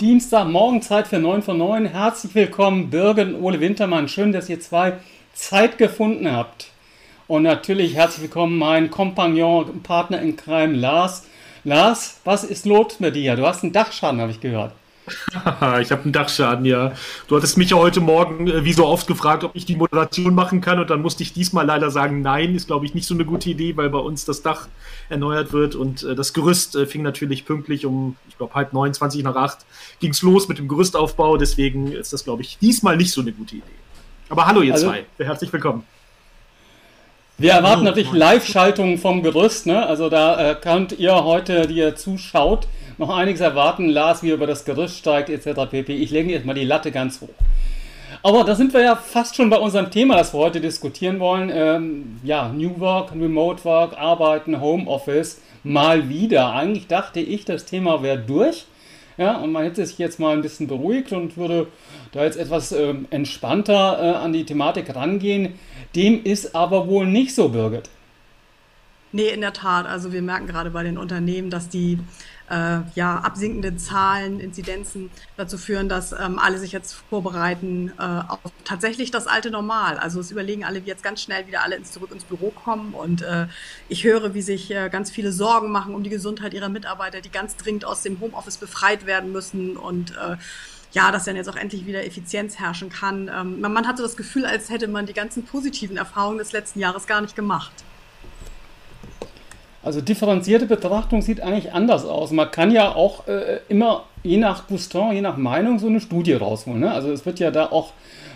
Dienstag, Morgenzeit für 9 von 9. Herzlich willkommen, Birgit und Ole Wintermann. Schön, dass ihr zwei Zeit gefunden habt. Und natürlich herzlich willkommen, mein Kompagnon, Partner in Crime, Lars. Lars, was ist los mit dir? Du hast einen Dachschaden, habe ich gehört. ich habe einen Dachschaden, ja. Du hattest mich ja heute Morgen äh, wie so oft gefragt, ob ich die Moderation machen kann und dann musste ich diesmal leider sagen, nein, ist glaube ich nicht so eine gute Idee, weil bei uns das Dach erneuert wird und äh, das Gerüst äh, fing natürlich pünktlich um, ich glaube halb neun, zwanzig nach acht, ging es los mit dem Gerüstaufbau, deswegen ist das glaube ich diesmal nicht so eine gute Idee. Aber hallo ihr also, zwei, herzlich willkommen. Wir erwarten natürlich Live-Schaltungen vom Gerüst, ne? also da äh, könnt ihr heute, die ihr zuschaut, noch einiges erwarten. Lars, wie er über das Gerüst steigt, etc. pp. Ich lege jetzt mal die Latte ganz hoch. Aber da sind wir ja fast schon bei unserem Thema, das wir heute diskutieren wollen. Ähm, ja, New Work, Remote Work, Arbeiten, Homeoffice, mal wieder. Eigentlich dachte ich, das Thema wäre durch. Ja, und man hätte sich jetzt mal ein bisschen beruhigt und würde da jetzt etwas äh, entspannter äh, an die Thematik rangehen. Dem ist aber wohl nicht so, Birgit. Nee, in der Tat. Also wir merken gerade bei den Unternehmen, dass die äh, ja, absinkende Zahlen, Inzidenzen dazu führen, dass ähm, alle sich jetzt vorbereiten äh, auf tatsächlich das alte Normal. Also es überlegen alle, wie jetzt ganz schnell wieder alle ins, zurück ins Büro kommen. Und äh, ich höre, wie sich äh, ganz viele Sorgen machen um die Gesundheit ihrer Mitarbeiter, die ganz dringend aus dem Homeoffice befreit werden müssen und äh, ja, dass dann jetzt auch endlich wieder Effizienz herrschen kann. Ähm, man, man hatte das Gefühl, als hätte man die ganzen positiven Erfahrungen des letzten Jahres gar nicht gemacht. Also differenzierte Betrachtung sieht eigentlich anders aus. Man kann ja auch äh, immer je nach Guston, je nach Meinung so eine Studie rausholen. Ne? Also es wird ja da auch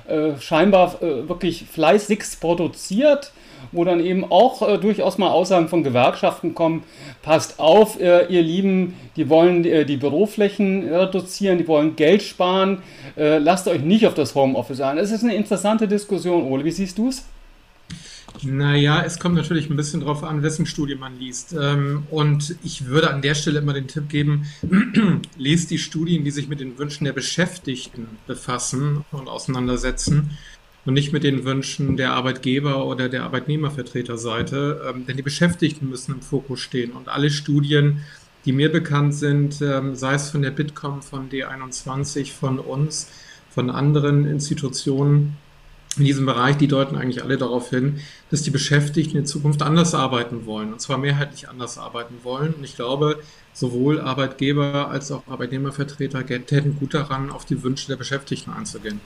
äh, scheinbar äh, wirklich fleißigst produziert, wo dann eben auch äh, durchaus mal Aussagen von Gewerkschaften kommen. Passt auf, äh, ihr Lieben, die wollen äh, die Büroflächen reduzieren, die wollen Geld sparen. lasst euch nicht auf das Homeoffice ein. Es ist eine interessante Diskussion, Ole. Wie siehst du es? Naja, es kommt natürlich ein bisschen darauf an, wessen Studie man liest. Ähm, und ich würde an der Stelle immer den Tipp geben, lest die Studien, die sich mit den Wünschen der Beschäftigten befassen und auseinandersetzen und nicht mit den Wünschen der Arbeitgeber oder der Arbeitnehmervertreterseite. Ähm, denn die Beschäftigten müssen im Fokus stehen. Und alle Studien, die mir bekannt sind, ähm, sei es von der Bitkom, von D21, von uns, von anderen Institutionen, in diesem Bereich, die deuten eigentlich alle darauf hin, dass die Beschäftigten in Zukunft anders arbeiten wollen, und zwar mehrheitlich anders arbeiten wollen. Und ich glaube, sowohl Arbeitgeber als auch Arbeitnehmervertreter täten gut daran, auf die Wünsche der Beschäftigten einzugehen.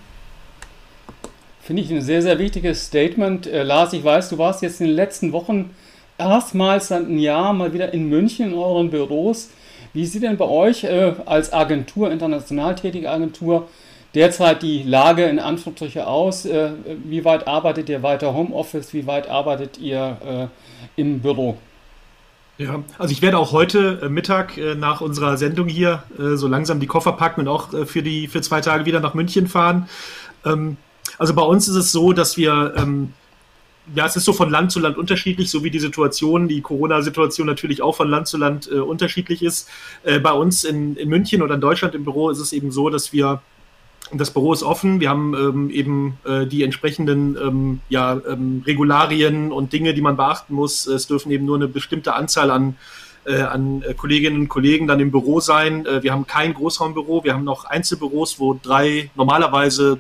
Finde ich ein sehr, sehr wichtiges Statement. Äh, Lars, ich weiß, du warst jetzt in den letzten Wochen erstmals seit einem Jahr mal wieder in München in euren Büros. Wie sieht denn bei euch äh, als Agentur, international tätige Agentur, derzeit die Lage in Anführungsstrichen aus? Äh, wie weit arbeitet ihr weiter Homeoffice? Wie weit arbeitet ihr äh, im Büro? Ja, also ich werde auch heute äh, Mittag nach unserer Sendung hier so langsam die Koffer packen und auch für die für zwei Tage wieder nach München fahren. Ähm, also bei uns ist es so, dass wir ähm, ja, es ist so von Land zu Land unterschiedlich, so wie die Situation, die Corona-Situation natürlich auch von Land zu Land unterschiedlich ist. Bei uns in, in München oder in Deutschland im Büro ist es eben so, dass wir das Büro ist offen. Wir haben ähm, eben äh, die entsprechenden ähm, ja, ähm, Regularien und Dinge, die man beachten muss. Es dürfen eben nur eine bestimmte Anzahl an, äh, an äh, Kolleginnen und Kollegen dann im Büro sein. Äh, wir haben kein Großraumbüro. Wir haben noch Einzelbüros, wo drei, normalerweise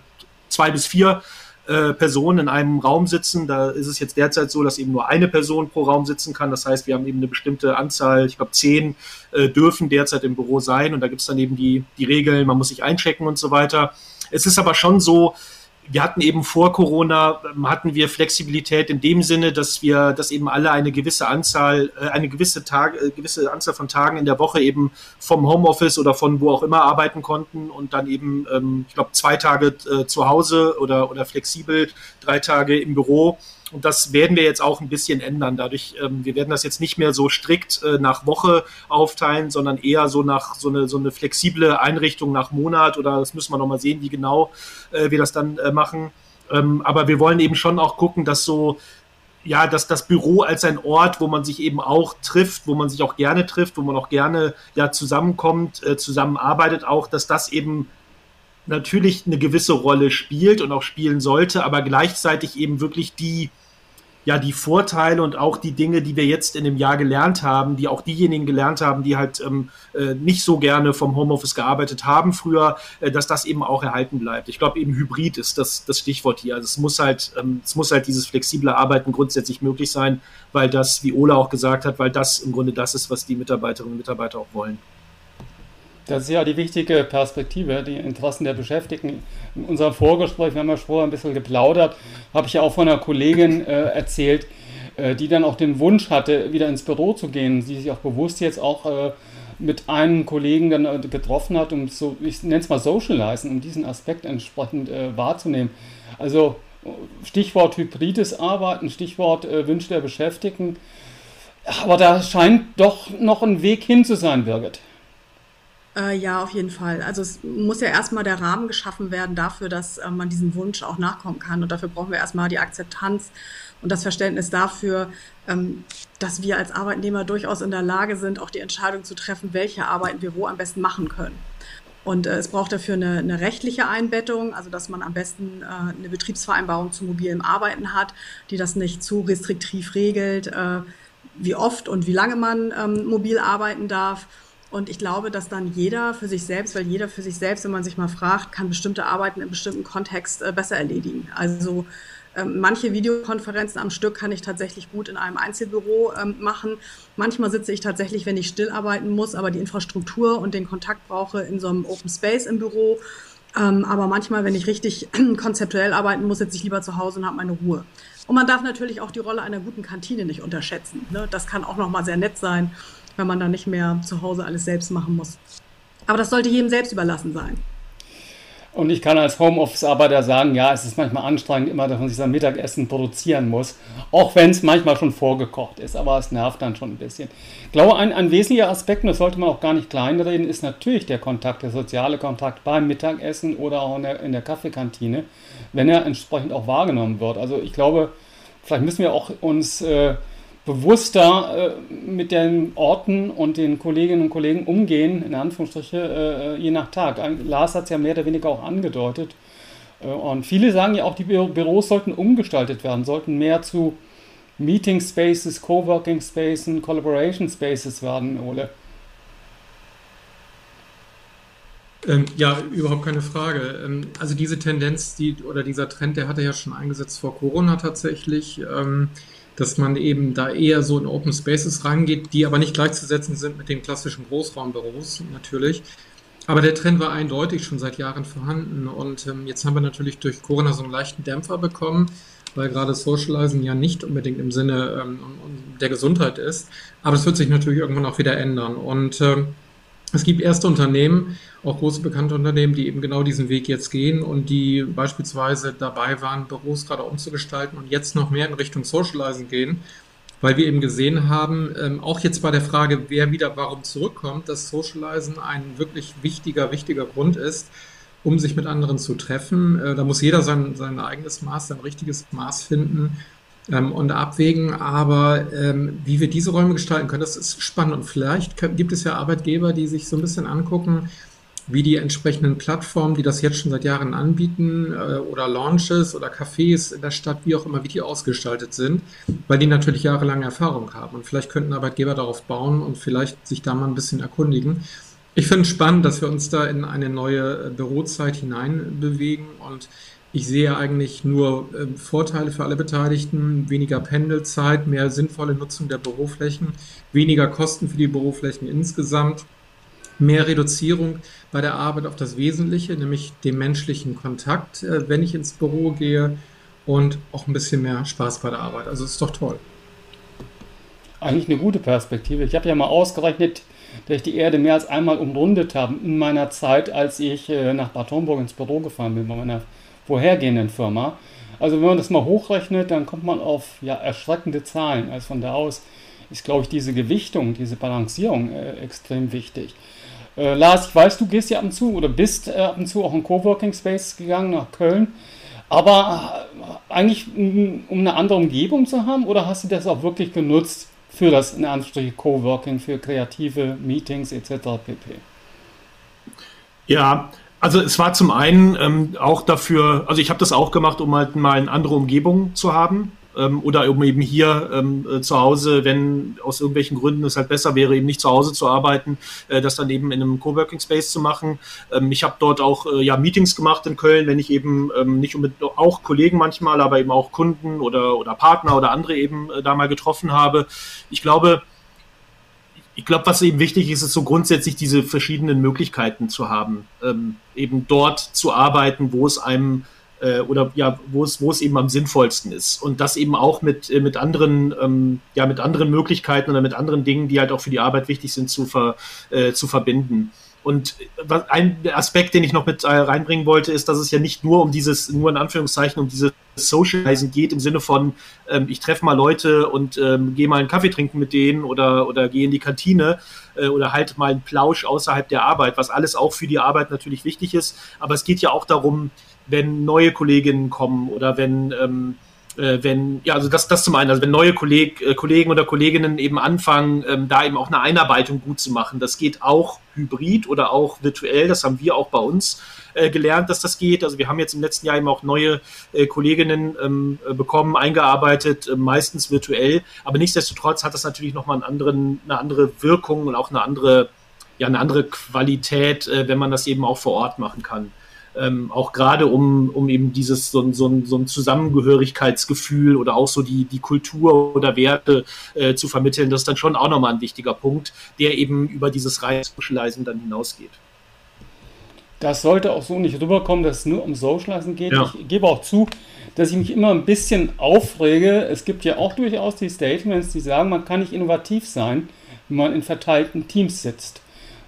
zwei bis vier äh, Personen in einem Raum sitzen. Da ist es jetzt derzeit so, dass eben nur eine Person pro Raum sitzen kann. Das heißt, wir haben eben eine bestimmte Anzahl, ich glaube zehn äh, dürfen derzeit im Büro sein und da gibt es dann eben die, die Regeln, man muss sich einchecken und so weiter. Es ist aber schon so, wir hatten eben vor Corona, ähm, hatten wir Flexibilität in dem Sinne, dass wir, dass eben alle eine gewisse Anzahl, äh, eine gewisse Tag, äh, gewisse Anzahl von Tagen in der Woche eben vom Homeoffice oder von wo auch immer arbeiten konnten und dann eben, ähm, ich glaube, zwei Tage äh, zu Hause oder, oder flexibel, drei Tage im Büro. Und das werden wir jetzt auch ein bisschen ändern. Dadurch, ähm, wir werden das jetzt nicht mehr so strikt äh, nach Woche aufteilen, sondern eher so nach so eine, so eine flexible Einrichtung nach Monat oder das müssen wir nochmal sehen, wie genau äh, wir das dann äh, machen. Ähm, aber wir wollen eben schon auch gucken, dass so, ja, dass das Büro als ein Ort, wo man sich eben auch trifft, wo man sich auch gerne trifft, wo man auch gerne ja zusammenkommt, äh, zusammenarbeitet, auch, dass das eben natürlich eine gewisse Rolle spielt und auch spielen sollte, aber gleichzeitig eben wirklich die, ja die Vorteile und auch die Dinge, die wir jetzt in dem Jahr gelernt haben, die auch diejenigen gelernt haben, die halt ähm, äh, nicht so gerne vom Homeoffice gearbeitet haben früher, äh, dass das eben auch erhalten bleibt. Ich glaube eben Hybrid ist das, das Stichwort hier. Also es muss halt, ähm, es muss halt dieses flexible Arbeiten grundsätzlich möglich sein, weil das, wie Ola auch gesagt hat, weil das im Grunde das ist, was die Mitarbeiterinnen und Mitarbeiter auch wollen. Das ist ja die wichtige Perspektive, die Interessen der Beschäftigten. In unserem Vorgespräch, wir haben ja vorher ein bisschen geplaudert, habe ich ja auch von einer Kollegin äh, erzählt, äh, die dann auch den Wunsch hatte, wieder ins Büro zu gehen, die sich auch bewusst jetzt auch äh, mit einem Kollegen dann äh, getroffen hat, um so, ich nenne es mal socializen, um diesen Aspekt entsprechend äh, wahrzunehmen. Also Stichwort hybrides Arbeiten, Stichwort äh, Wünsche der Beschäftigten. Aber da scheint doch noch ein Weg hin zu sein, Birgit. Äh, ja, auf jeden Fall. Also es muss ja erstmal der Rahmen geschaffen werden dafür, dass äh, man diesem Wunsch auch nachkommen kann. Und dafür brauchen wir erstmal die Akzeptanz und das Verständnis dafür, ähm, dass wir als Arbeitnehmer durchaus in der Lage sind, auch die Entscheidung zu treffen, welche Arbeiten wir wo am besten machen können. Und äh, es braucht dafür eine, eine, rechtliche Einbettung, also dass man am besten äh, eine Betriebsvereinbarung zu mobilem Arbeiten hat, die das nicht zu restriktiv regelt, äh, wie oft und wie lange man ähm, mobil arbeiten darf und ich glaube, dass dann jeder für sich selbst, weil jeder für sich selbst, wenn man sich mal fragt, kann bestimmte Arbeiten in bestimmten Kontext äh, besser erledigen. Also ähm, manche Videokonferenzen am Stück kann ich tatsächlich gut in einem Einzelbüro ähm, machen. Manchmal sitze ich tatsächlich, wenn ich still arbeiten muss, aber die Infrastruktur und den Kontakt brauche in so einem Open Space im Büro. Ähm, aber manchmal, wenn ich richtig konzeptuell arbeiten muss, sitze ich lieber zu Hause und habe meine Ruhe. Und man darf natürlich auch die Rolle einer guten Kantine nicht unterschätzen. Ne? Das kann auch nochmal sehr nett sein wenn man dann nicht mehr zu Hause alles selbst machen muss. Aber das sollte jedem selbst überlassen sein. Und ich kann als Homeoffice-Arbeiter sagen, ja, es ist manchmal anstrengend, immer, dass man sich sein Mittagessen produzieren muss, auch wenn es manchmal schon vorgekocht ist, aber es nervt dann schon ein bisschen. Ich glaube, ein, ein wesentlicher Aspekt, und das sollte man auch gar nicht kleinreden, ist natürlich der Kontakt, der soziale Kontakt beim Mittagessen oder auch in der, in der Kaffeekantine, wenn er entsprechend auch wahrgenommen wird. Also ich glaube, vielleicht müssen wir auch uns... Äh, bewusster äh, mit den Orten und den Kolleginnen und Kollegen umgehen, in Anführungsstriche, äh, äh je nach Tag. Lars hat es ja mehr oder weniger auch angedeutet. Äh, und viele sagen ja auch, die Bü Büros sollten umgestaltet werden, sollten mehr zu Meeting Spaces, Coworking Spaces, Collaboration Spaces werden, Ole. Ähm, ja, überhaupt keine Frage. Ähm, also diese Tendenz, die oder dieser Trend, der hatte ja schon eingesetzt vor Corona tatsächlich. Ähm, dass man eben da eher so in Open Spaces rangeht, die aber nicht gleichzusetzen sind mit den klassischen Großraumbüros natürlich. Aber der Trend war eindeutig schon seit Jahren vorhanden und ähm, jetzt haben wir natürlich durch Corona so einen leichten Dämpfer bekommen, weil gerade Socializing ja nicht unbedingt im Sinne ähm, der Gesundheit ist. Aber es wird sich natürlich irgendwann auch wieder ändern und ähm, es gibt erste Unternehmen, auch große bekannte Unternehmen, die eben genau diesen Weg jetzt gehen und die beispielsweise dabei waren, Büros gerade umzugestalten und jetzt noch mehr in Richtung Socializing gehen, weil wir eben gesehen haben, ähm, auch jetzt bei der Frage, wer wieder warum zurückkommt, dass Socializing ein wirklich wichtiger, wichtiger Grund ist, um sich mit anderen zu treffen. Äh, da muss jeder sein, sein eigenes Maß, sein richtiges Maß finden ähm, und abwägen. Aber ähm, wie wir diese Räume gestalten können, das ist spannend. Und vielleicht gibt es ja Arbeitgeber, die sich so ein bisschen angucken, wie die entsprechenden Plattformen, die das jetzt schon seit Jahren anbieten, äh, oder Launches oder Cafés in der Stadt, wie auch immer, wie die ausgestaltet sind, weil die natürlich jahrelange Erfahrung haben. Und vielleicht könnten Arbeitgeber darauf bauen und vielleicht sich da mal ein bisschen erkundigen. Ich finde es spannend, dass wir uns da in eine neue Bürozeit hineinbewegen und ich sehe eigentlich nur äh, Vorteile für alle Beteiligten, weniger Pendelzeit, mehr sinnvolle Nutzung der Büroflächen, weniger Kosten für die Büroflächen insgesamt, mehr Reduzierung bei der Arbeit auf das Wesentliche, nämlich den menschlichen Kontakt, äh, wenn ich ins Büro gehe und auch ein bisschen mehr Spaß bei der Arbeit. Also ist doch toll. Eigentlich eine gute Perspektive. Ich habe ja mal ausgerechnet, dass ich die Erde mehr als einmal umrundet habe in meiner Zeit, als ich äh, nach Bad Homburg ins Büro gefahren bin bei meiner vorhergehenden Firma. Also wenn man das mal hochrechnet, dann kommt man auf ja, erschreckende Zahlen. Also von da aus ist, glaube ich, diese Gewichtung, diese Balancierung äh, extrem wichtig. Äh, Lars, ich weiß, du gehst ja ab und zu oder bist äh, ab und zu auch in Coworking Space gegangen nach Köln. Aber äh, eigentlich, um, eine andere Umgebung zu haben, oder hast du das auch wirklich genutzt für das in Anführungsstrichen Coworking, für kreative Meetings etc. pp? Ja, also es war zum einen ähm, auch dafür, also ich habe das auch gemacht, um halt mal eine andere Umgebung zu haben. Ähm, oder um eben hier ähm, äh, zu Hause, wenn aus irgendwelchen Gründen es halt besser wäre, eben nicht zu Hause zu arbeiten, äh, das dann eben in einem Coworking Space zu machen. Ähm, ich habe dort auch äh, ja Meetings gemacht in Köln, wenn ich eben ähm, nicht unbedingt auch Kollegen manchmal, aber eben auch Kunden oder oder Partner oder andere eben äh, da mal getroffen habe. Ich glaube, ich glaube, was eben wichtig ist, ist so grundsätzlich diese verschiedenen Möglichkeiten zu haben, ähm, eben dort zu arbeiten, wo es einem äh, oder ja, wo es, wo es eben am sinnvollsten ist. Und das eben auch mit, äh, mit anderen, ähm, ja, mit anderen Möglichkeiten oder mit anderen Dingen, die halt auch für die Arbeit wichtig sind, zu, ver, äh, zu verbinden. Und ein Aspekt, den ich noch mit äh, reinbringen wollte, ist, dass es ja nicht nur um dieses, nur in Anführungszeichen, um dieses Socializen geht, im Sinne von, ähm, ich treffe mal Leute und ähm, gehe mal einen Kaffee trinken mit denen oder, oder gehe in die Kantine äh, oder halt mal einen Plausch außerhalb der Arbeit, was alles auch für die Arbeit natürlich wichtig ist. Aber es geht ja auch darum, wenn neue Kolleginnen kommen oder wenn, ähm, äh, wenn, ja, also das, das zum einen, also wenn neue Kolleg, äh, Kollegen oder Kolleginnen eben anfangen, ähm, da eben auch eine Einarbeitung gut zu machen. Das geht auch hybrid oder auch virtuell, das haben wir auch bei uns äh, gelernt, dass das geht. Also wir haben jetzt im letzten Jahr eben auch neue äh, Kolleginnen ähm, äh, bekommen, eingearbeitet, äh, meistens virtuell. Aber nichtsdestotrotz hat das natürlich nochmal einen anderen, eine andere Wirkung und auch eine andere, ja, eine andere Qualität, äh, wenn man das eben auch vor Ort machen kann ähm, auch gerade um, um eben dieses so, so, so ein Zusammengehörigkeitsgefühl oder auch so die, die Kultur oder Werte äh, zu vermitteln, das ist dann schon auch nochmal ein wichtiger Punkt, der eben über dieses reine Socializing dann hinausgeht. Das sollte auch so nicht rüberkommen, dass es nur um Socializing geht. Ja. Ich gebe auch zu, dass ich mich immer ein bisschen aufrege. Es gibt ja auch durchaus die Statements, die sagen, man kann nicht innovativ sein, wenn man in verteilten Teams sitzt.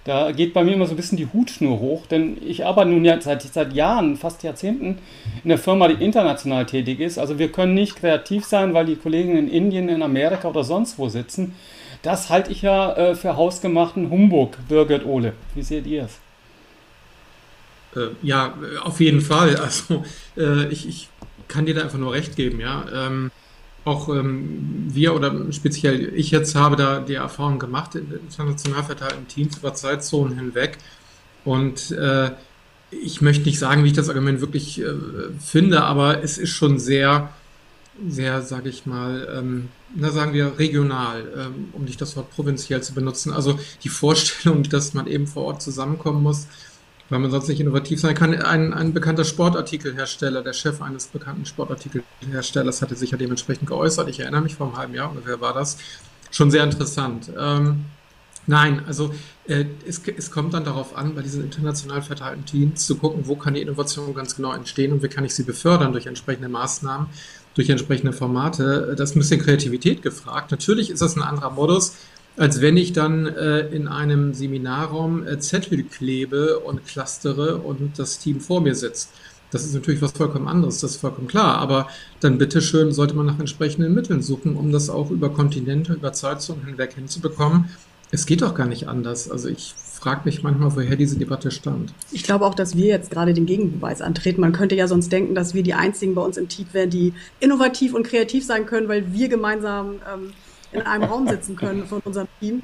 Da geht bei mir immer so ein bisschen die Hutschnur hoch, denn ich arbeite nun ja seit, seit Jahren, fast Jahrzehnten, in der Firma, die international tätig ist. Also wir können nicht kreativ sein, weil die Kollegen in Indien, in Amerika oder sonst wo sitzen. Das halte ich ja äh, für hausgemachten Humbug, Birgit Ole. Wie seht ihr es? Äh, ja, auf jeden Fall. Also äh, ich, ich, kann dir da einfach nur recht geben, ja. Ähm, auch ähm, wir oder speziell ich jetzt habe da die Erfahrung gemacht in international verteilten Teams über Zeitzonen hinweg. Und äh, ich möchte nicht sagen, wie ich das Argument wirklich äh, finde, aber es ist schon sehr, sehr, sage ich mal, ähm, na sagen wir regional, ähm, um nicht das Wort provinziell zu benutzen. Also die Vorstellung, dass man eben vor Ort zusammenkommen muss, weil man sonst nicht innovativ sein kann. Ein, ein bekannter Sportartikelhersteller, der Chef eines bekannten Sportartikelherstellers, hatte sich ja dementsprechend geäußert. Ich erinnere mich, vor einem halben Jahr ungefähr war das. Schon sehr interessant. Ähm, nein, also äh, es, es kommt dann darauf an, bei diesen international verteilten Teams zu gucken, wo kann die Innovation ganz genau entstehen und wie kann ich sie befördern durch entsprechende Maßnahmen, durch entsprechende Formate. Das ist ein bisschen Kreativität gefragt. Natürlich ist das ein anderer Modus als wenn ich dann äh, in einem Seminarraum äh, Zettel klebe und clustere und das Team vor mir sitzt. Das ist natürlich was vollkommen anderes, das ist vollkommen klar. Aber dann bitteschön sollte man nach entsprechenden Mitteln suchen, um das auch über Kontinente, über Zeitzonen hinweg hinzubekommen. Es geht doch gar nicht anders. Also ich frage mich manchmal, woher diese Debatte stammt. Ich glaube auch, dass wir jetzt gerade den Gegenbeweis antreten. Man könnte ja sonst denken, dass wir die Einzigen bei uns im Team wären, die innovativ und kreativ sein können, weil wir gemeinsam ähm, in einem Raum sitzen können von unserem Team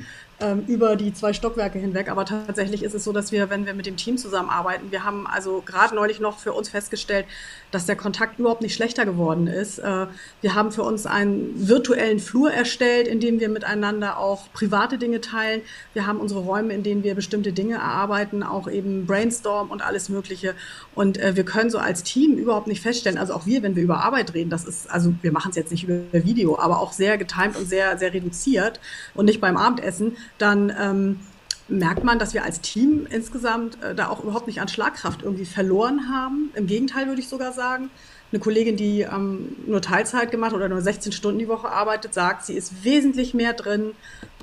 über die zwei Stockwerke hinweg. Aber tatsächlich ist es so, dass wir, wenn wir mit dem Team zusammenarbeiten, wir haben also gerade neulich noch für uns festgestellt, dass der Kontakt überhaupt nicht schlechter geworden ist. Äh, wir haben für uns einen virtuellen Flur erstellt, in dem wir miteinander auch private Dinge teilen. Wir haben unsere Räume, in denen wir bestimmte Dinge erarbeiten, auch eben Brainstorm und alles Mögliche. Und äh, wir können so als Team überhaupt nicht feststellen, also auch wir, wenn wir über Arbeit reden, das ist, also wir machen es jetzt nicht über Video, aber auch sehr getimt und sehr, sehr reduziert und nicht beim Abendessen, dann ähm, merkt man, dass wir als Team insgesamt äh, da auch überhaupt nicht an Schlagkraft irgendwie verloren haben. Im Gegenteil würde ich sogar sagen. Eine Kollegin, die ähm, nur Teilzeit gemacht oder nur 16 Stunden die Woche arbeitet, sagt, sie ist wesentlich mehr drin,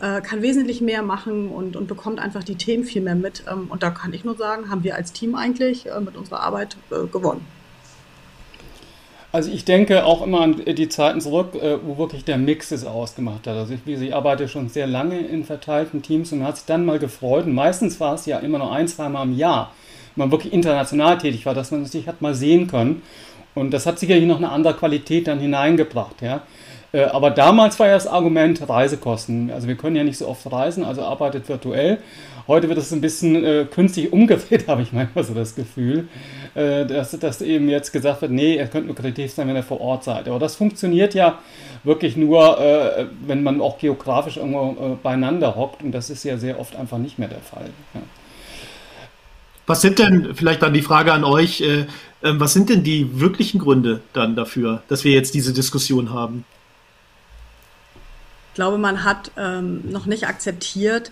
äh, kann wesentlich mehr machen und, und bekommt einfach die Themen viel mehr mit. Ähm, und da kann ich nur sagen, haben wir als Team eigentlich äh, mit unserer Arbeit äh, gewonnen. Also ich denke auch immer an die Zeiten zurück, äh, wo wirklich der Mix es ausgemacht hat. Also ich, ich arbeite schon sehr lange in verteilten Teams und hat sich dann mal gefreut. Und meistens war es ja immer nur ein, zweimal im Jahr, wenn man wirklich international tätig war, dass man sich hat mal sehen können. Und das hat sicherlich noch eine andere Qualität dann hineingebracht. Ja. Äh, aber damals war ja das Argument Reisekosten. Also wir können ja nicht so oft reisen, also arbeitet virtuell. Heute wird es ein bisschen äh, künstlich umgedreht, habe ich manchmal so das Gefühl. Äh, dass, dass eben jetzt gesagt wird, nee, ihr könnt nur kreativ sein, wenn ihr vor Ort seid. Aber das funktioniert ja wirklich nur, äh, wenn man auch geografisch irgendwo äh, beieinander hockt und das ist ja sehr oft einfach nicht mehr der Fall. Ja. Was sind denn, vielleicht dann die Frage an euch, äh, ähm, was sind denn die wirklichen Gründe dann dafür, dass wir jetzt diese Diskussion haben? Ich glaube, man hat ähm, noch nicht akzeptiert,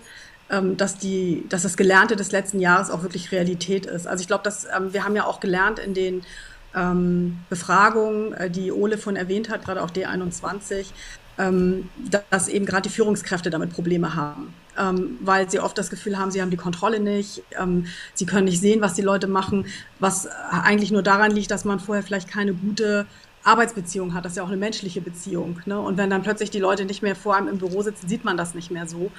dass, die, dass das Gelernte des letzten Jahres auch wirklich Realität ist. Also ich glaube, dass ähm, wir haben ja auch gelernt in den ähm, Befragungen, äh, die Ole von erwähnt hat, gerade auch D21, ähm, dass eben gerade die Führungskräfte damit Probleme haben. Ähm, weil sie oft das Gefühl haben, sie haben die Kontrolle nicht, ähm, sie können nicht sehen, was die Leute machen, was eigentlich nur daran liegt, dass man vorher vielleicht keine gute Arbeitsbeziehung hat. Das ist ja auch eine menschliche Beziehung. Ne? Und wenn dann plötzlich die Leute nicht mehr vor einem im Büro sitzen, sieht man das nicht mehr so.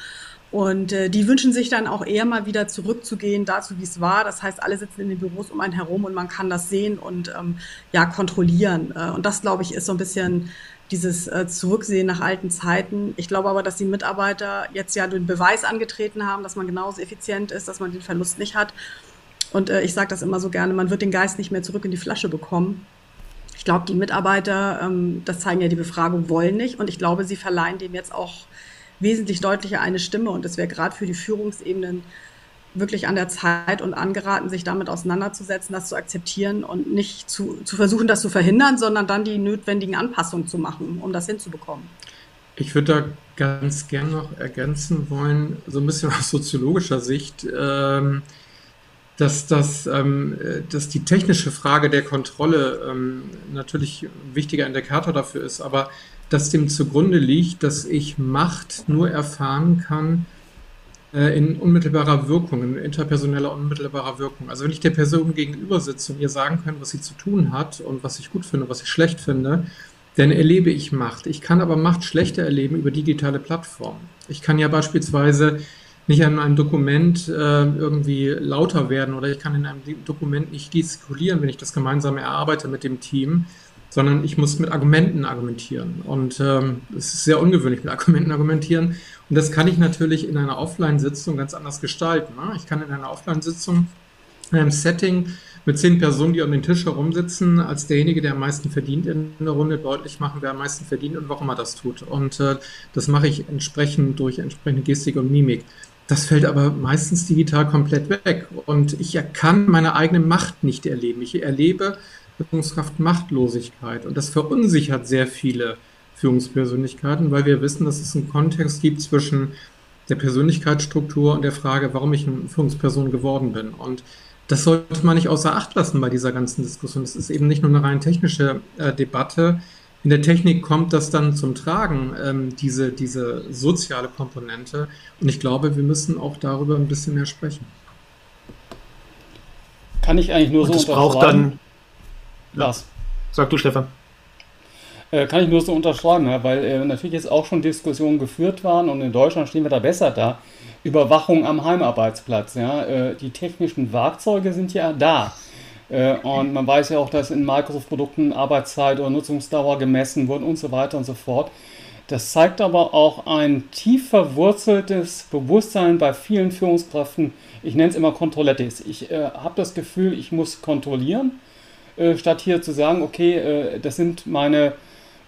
Und äh, die wünschen sich dann auch eher mal wieder zurückzugehen dazu, wie es war. Das heißt, alle sitzen in den Büros um einen herum und man kann das sehen und ähm, ja kontrollieren. Äh, und das, glaube ich, ist so ein bisschen dieses äh, Zurücksehen nach alten Zeiten. Ich glaube aber, dass die Mitarbeiter jetzt ja den Beweis angetreten haben, dass man genauso effizient ist, dass man den Verlust nicht hat. Und äh, ich sage das immer so gerne, man wird den Geist nicht mehr zurück in die Flasche bekommen. Ich glaube, die Mitarbeiter, ähm, das zeigen ja die Befragungen, wollen nicht. Und ich glaube, sie verleihen dem jetzt auch wesentlich deutlicher eine Stimme. Und es wäre gerade für die Führungsebenen wirklich an der Zeit und angeraten, sich damit auseinanderzusetzen, das zu akzeptieren und nicht zu, zu versuchen, das zu verhindern, sondern dann die notwendigen Anpassungen zu machen, um das hinzubekommen. Ich würde da ganz gern noch ergänzen wollen, so ein bisschen aus soziologischer Sicht, ähm, dass, das, ähm, dass die technische Frage der Kontrolle ähm, natürlich ein wichtiger Indikator dafür ist, aber dass dem zugrunde liegt, dass ich Macht nur erfahren kann, äh, in unmittelbarer Wirkung, in interpersoneller unmittelbarer Wirkung. Also wenn ich der Person gegenüber sitze und ihr sagen kann, was sie zu tun hat und was ich gut finde, was ich schlecht finde, dann erlebe ich Macht. Ich kann aber Macht schlechter erleben über digitale Plattformen. Ich kann ja beispielsweise nicht in einem Dokument äh, irgendwie lauter werden oder ich kann in einem Dokument nicht gestikulieren, wenn ich das gemeinsam erarbeite mit dem Team, sondern ich muss mit Argumenten argumentieren. Und ähm, es ist sehr ungewöhnlich, mit Argumenten argumentieren. Und das kann ich natürlich in einer Offline-Sitzung ganz anders gestalten. Ne? Ich kann in einer Offline-Sitzung, in einem Setting mit zehn Personen, die um den Tisch herum sitzen, als derjenige, der am meisten verdient in der Runde, deutlich machen, wer am meisten verdient und warum er das tut. Und äh, das mache ich entsprechend durch entsprechende Gestik und Mimik. Das fällt aber meistens digital komplett weg. Und ich kann meine eigene Macht nicht erleben. Ich erlebe Führungskraft Machtlosigkeit. Und das verunsichert sehr viele Führungspersönlichkeiten, weil wir wissen, dass es einen Kontext gibt zwischen der Persönlichkeitsstruktur und der Frage, warum ich eine Führungsperson geworden bin. Und das sollte man nicht außer Acht lassen bei dieser ganzen Diskussion. Es ist eben nicht nur eine rein technische äh, Debatte. In der Technik kommt das dann zum Tragen, ähm, diese, diese soziale Komponente. Und ich glaube, wir müssen auch darüber ein bisschen mehr sprechen. Kann ich eigentlich nur und so das braucht dann. Lars. Sag du, Stefan. Äh, kann ich nur so unterschreiben, ja, weil äh, natürlich jetzt auch schon Diskussionen geführt waren und in Deutschland stehen wir da besser da. Überwachung am Heimarbeitsplatz. Ja, äh, die technischen Werkzeuge sind ja da. Äh, und man weiß ja auch, dass in Microsoft-Produkten Arbeitszeit oder Nutzungsdauer gemessen wird und so weiter und so fort. Das zeigt aber auch ein tief verwurzeltes Bewusstsein bei vielen Führungskräften. Ich nenne es immer Kontrollettis. Ich äh, habe das Gefühl, ich muss kontrollieren, äh, statt hier zu sagen, okay, äh, das sind meine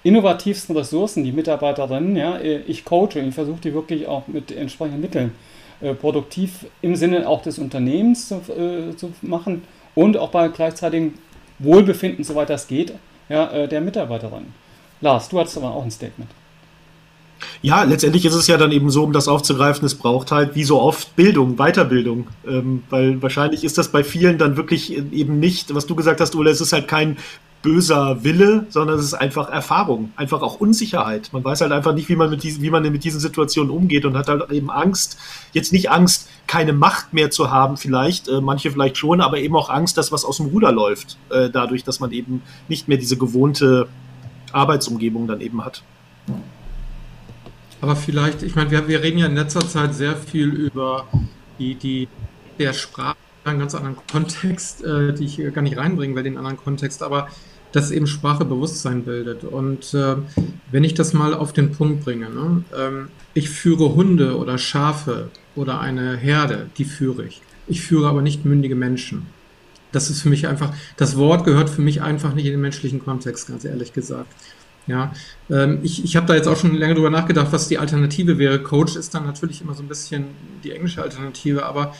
innovativsten Ressourcen, die Mitarbeiterinnen, ja, äh, ich coache, ich versuche die wirklich auch mit entsprechenden Mitteln äh, produktiv im Sinne auch des Unternehmens zu, äh, zu machen und auch bei gleichzeitigem Wohlbefinden, soweit das geht, ja, der Mitarbeiterin. Lars, du hattest aber auch ein Statement. Ja, letztendlich ist es ja dann eben so, um das aufzugreifen, es braucht halt wie so oft Bildung, Weiterbildung. Ähm, weil wahrscheinlich ist das bei vielen dann wirklich eben nicht, was du gesagt hast, Ole, es ist halt kein böser Wille, sondern es ist einfach Erfahrung, einfach auch Unsicherheit. Man weiß halt einfach nicht, wie man mit diesen, wie man mit diesen Situationen umgeht und hat halt eben Angst, jetzt nicht Angst, keine Macht mehr zu haben, vielleicht, äh, manche vielleicht schon, aber eben auch Angst, dass was aus dem Ruder läuft, äh, dadurch, dass man eben nicht mehr diese gewohnte Arbeitsumgebung dann eben hat. Aber vielleicht, ich meine, wir, wir reden ja in letzter Zeit sehr viel über die, die der Sprache einen ganz anderen Kontext, äh, die ich gar nicht reinbringen will, den anderen Kontext, aber dass eben Sprache Bewusstsein bildet. Und äh, wenn ich das mal auf den Punkt bringe, ne? ähm, ich führe Hunde oder Schafe oder eine Herde, die führe ich. Ich führe aber nicht mündige Menschen. Das ist für mich einfach, das Wort gehört für mich einfach nicht in den menschlichen Kontext, ganz ehrlich gesagt. Ja, ähm, ich, ich habe da jetzt auch schon länger drüber nachgedacht, was die Alternative wäre. Coach ist dann natürlich immer so ein bisschen die englische Alternative, aber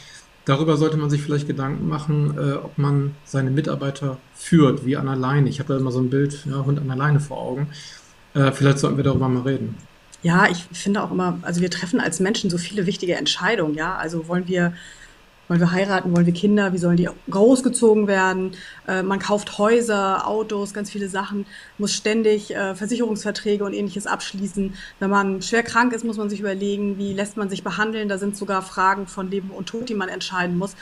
darüber sollte man sich vielleicht Gedanken machen, äh, ob man seine Mitarbeiter führt, wie an der Leine. Ich habe da immer so ein Bild, ja, Hund an der Leine vor Augen. Äh, vielleicht sollten wir darüber mal reden. Ja, ich finde auch immer, also wir treffen als Menschen so viele wichtige Entscheidungen, ja. Also wollen wir wollen wir heiraten? Wollen wir Kinder? Wie sollen die großgezogen werden? Äh, man kauft Häuser, Autos, ganz viele Sachen, muss ständig äh, Versicherungsverträge und ähnliches abschließen. Wenn man schwer krank ist, muss man sich überlegen, wie lässt man sich behandeln? Da sind sogar Fragen von Leben und Tod, die man entscheiden muss.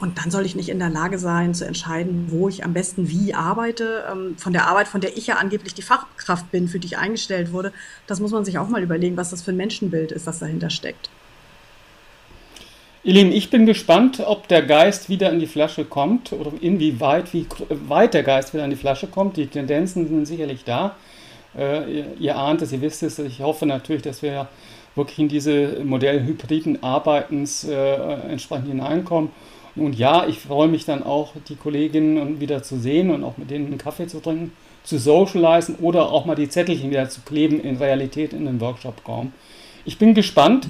Und dann soll ich nicht in der Lage sein, zu entscheiden, wo ich am besten wie arbeite. Ähm, von der Arbeit, von der ich ja angeblich die Fachkraft bin, für die ich eingestellt wurde, das muss man sich auch mal überlegen, was das für ein Menschenbild ist, was dahinter steckt. Ihr Lieben, ich bin gespannt, ob der Geist wieder in die Flasche kommt oder inwieweit, wie weit der Geist wieder in die Flasche kommt. Die Tendenzen sind sicherlich da. Äh, ihr, ahnt es, ihr wisst es. Ich hoffe natürlich, dass wir wirklich in diese Modellhybriden Arbeitens äh, entsprechend hineinkommen. Und ja, ich freue mich dann auch, die Kolleginnen wieder zu sehen und auch mit denen einen Kaffee zu trinken, zu socialisen oder auch mal die Zettelchen wieder zu kleben in Realität in den Workshop-Raum. Ich bin gespannt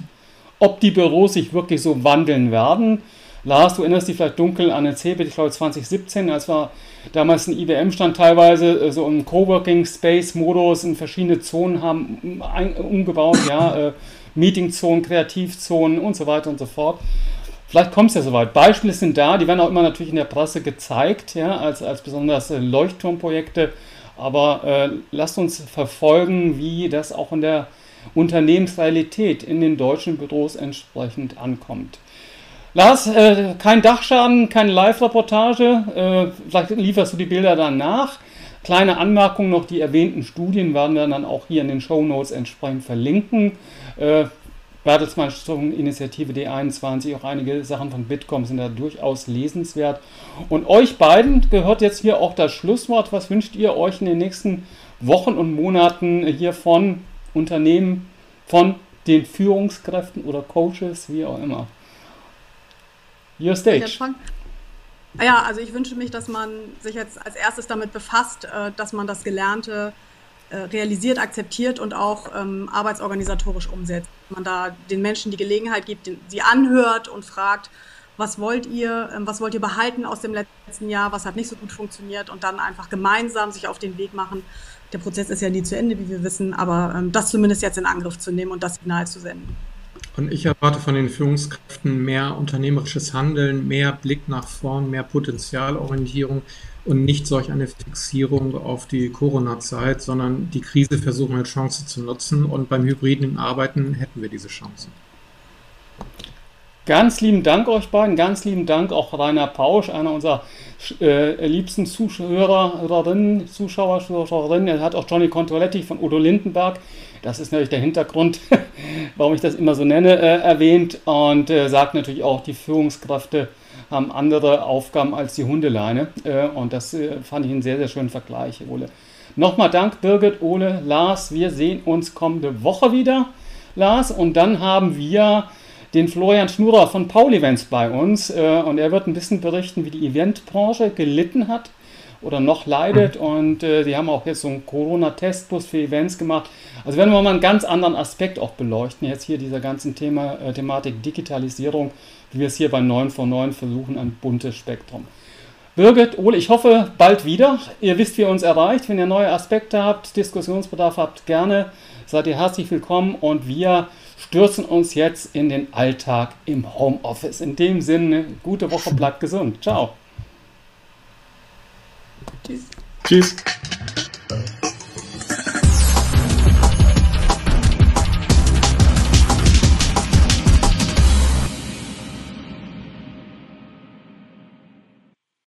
ob die Büros sich wirklich so wandeln werden. Lars, du erinnerst dich vielleicht dunkel an den CeBIT, ich glaube 2017, als war damals ein IBM-Stand teilweise äh, so im Coworking-Space-Modus in verschiedene Zonen haben umgebaut, ja, äh, Meeting-Zonen, Kreativzonen und so weiter und so fort. Vielleicht kommt es ja soweit. Beispiele sind da, die werden auch immer natürlich in der Presse gezeigt, ja, als, als besonders äh, Leuchtturmprojekte. Aber äh, lasst uns verfolgen, wie das auch in der Unternehmensrealität in den deutschen Büros entsprechend ankommt. Lars, äh, kein Dachschaden, keine Live-Reportage. Äh, vielleicht lieferst du die Bilder dann nach. Kleine Anmerkung noch, die erwähnten Studien werden wir dann auch hier in den Show Notes entsprechend verlinken. Äh, Bertelsmann Initiative D21, auch einige Sachen von Bitkom sind da durchaus lesenswert. Und euch beiden gehört jetzt hier auch das Schlusswort. Was wünscht ihr euch in den nächsten Wochen und Monaten hier von Unternehmen von den Führungskräften oder Coaches, wie auch immer. Your stage. Ja, also ich wünsche mich, dass man sich jetzt als erstes damit befasst, äh, dass man das Gelernte äh, realisiert, akzeptiert und auch ähm, arbeitsorganisatorisch umsetzt. Man da den Menschen die Gelegenheit gibt, sie anhört und fragt, was wollt ihr, ähm, was wollt ihr behalten aus dem letzten Jahr, was hat nicht so gut funktioniert und dann einfach gemeinsam sich auf den Weg machen, der Prozess ist ja nie zu Ende, wie wir wissen, aber ähm, das zumindest jetzt in Angriff zu nehmen und das Signal zu senden. Und ich erwarte von den Führungskräften mehr unternehmerisches Handeln, mehr Blick nach vorn, mehr Potenzialorientierung und nicht solch eine Fixierung auf die Corona-Zeit, sondern die Krise versuchen als Chance zu nutzen. Und beim hybriden Arbeiten hätten wir diese Chancen. Ganz lieben Dank euch beiden, ganz lieben Dank auch Rainer Pausch, einer unserer äh, liebsten Zuschauerinnen, Zuschauer, Zuschauerinnen. Er hat auch Johnny Contoletti von Udo Lindenberg, das ist natürlich der Hintergrund, warum ich das immer so nenne, äh, erwähnt und äh, sagt natürlich auch, die Führungskräfte haben andere Aufgaben als die Hundeleine äh, und das äh, fand ich einen sehr, sehr schönen Vergleich, Ole. Nochmal Dank, Birgit, Ole, Lars. Wir sehen uns kommende Woche wieder, Lars, und dann haben wir den Florian Schnurer von Paul Events bei uns äh, und er wird ein bisschen berichten, wie die Eventbranche gelitten hat oder noch leidet. Mhm. Und äh, die haben auch jetzt so einen Corona-Testbus für Events gemacht. Also werden wir mal einen ganz anderen Aspekt auch beleuchten, jetzt hier dieser ganzen Thema, äh, Thematik Digitalisierung, wie wir es hier bei 9 von 9 versuchen, ein buntes Spektrum. Birgit, Ole, ich hoffe bald wieder. Ihr wisst, wie ihr uns erreicht. Wenn ihr neue Aspekte habt, Diskussionsbedarf habt, gerne seid ihr herzlich willkommen und wir stürzen uns jetzt in den Alltag im Homeoffice. In dem Sinne, gute Woche, bleibt gesund. Ciao. Tschüss. Tschüss.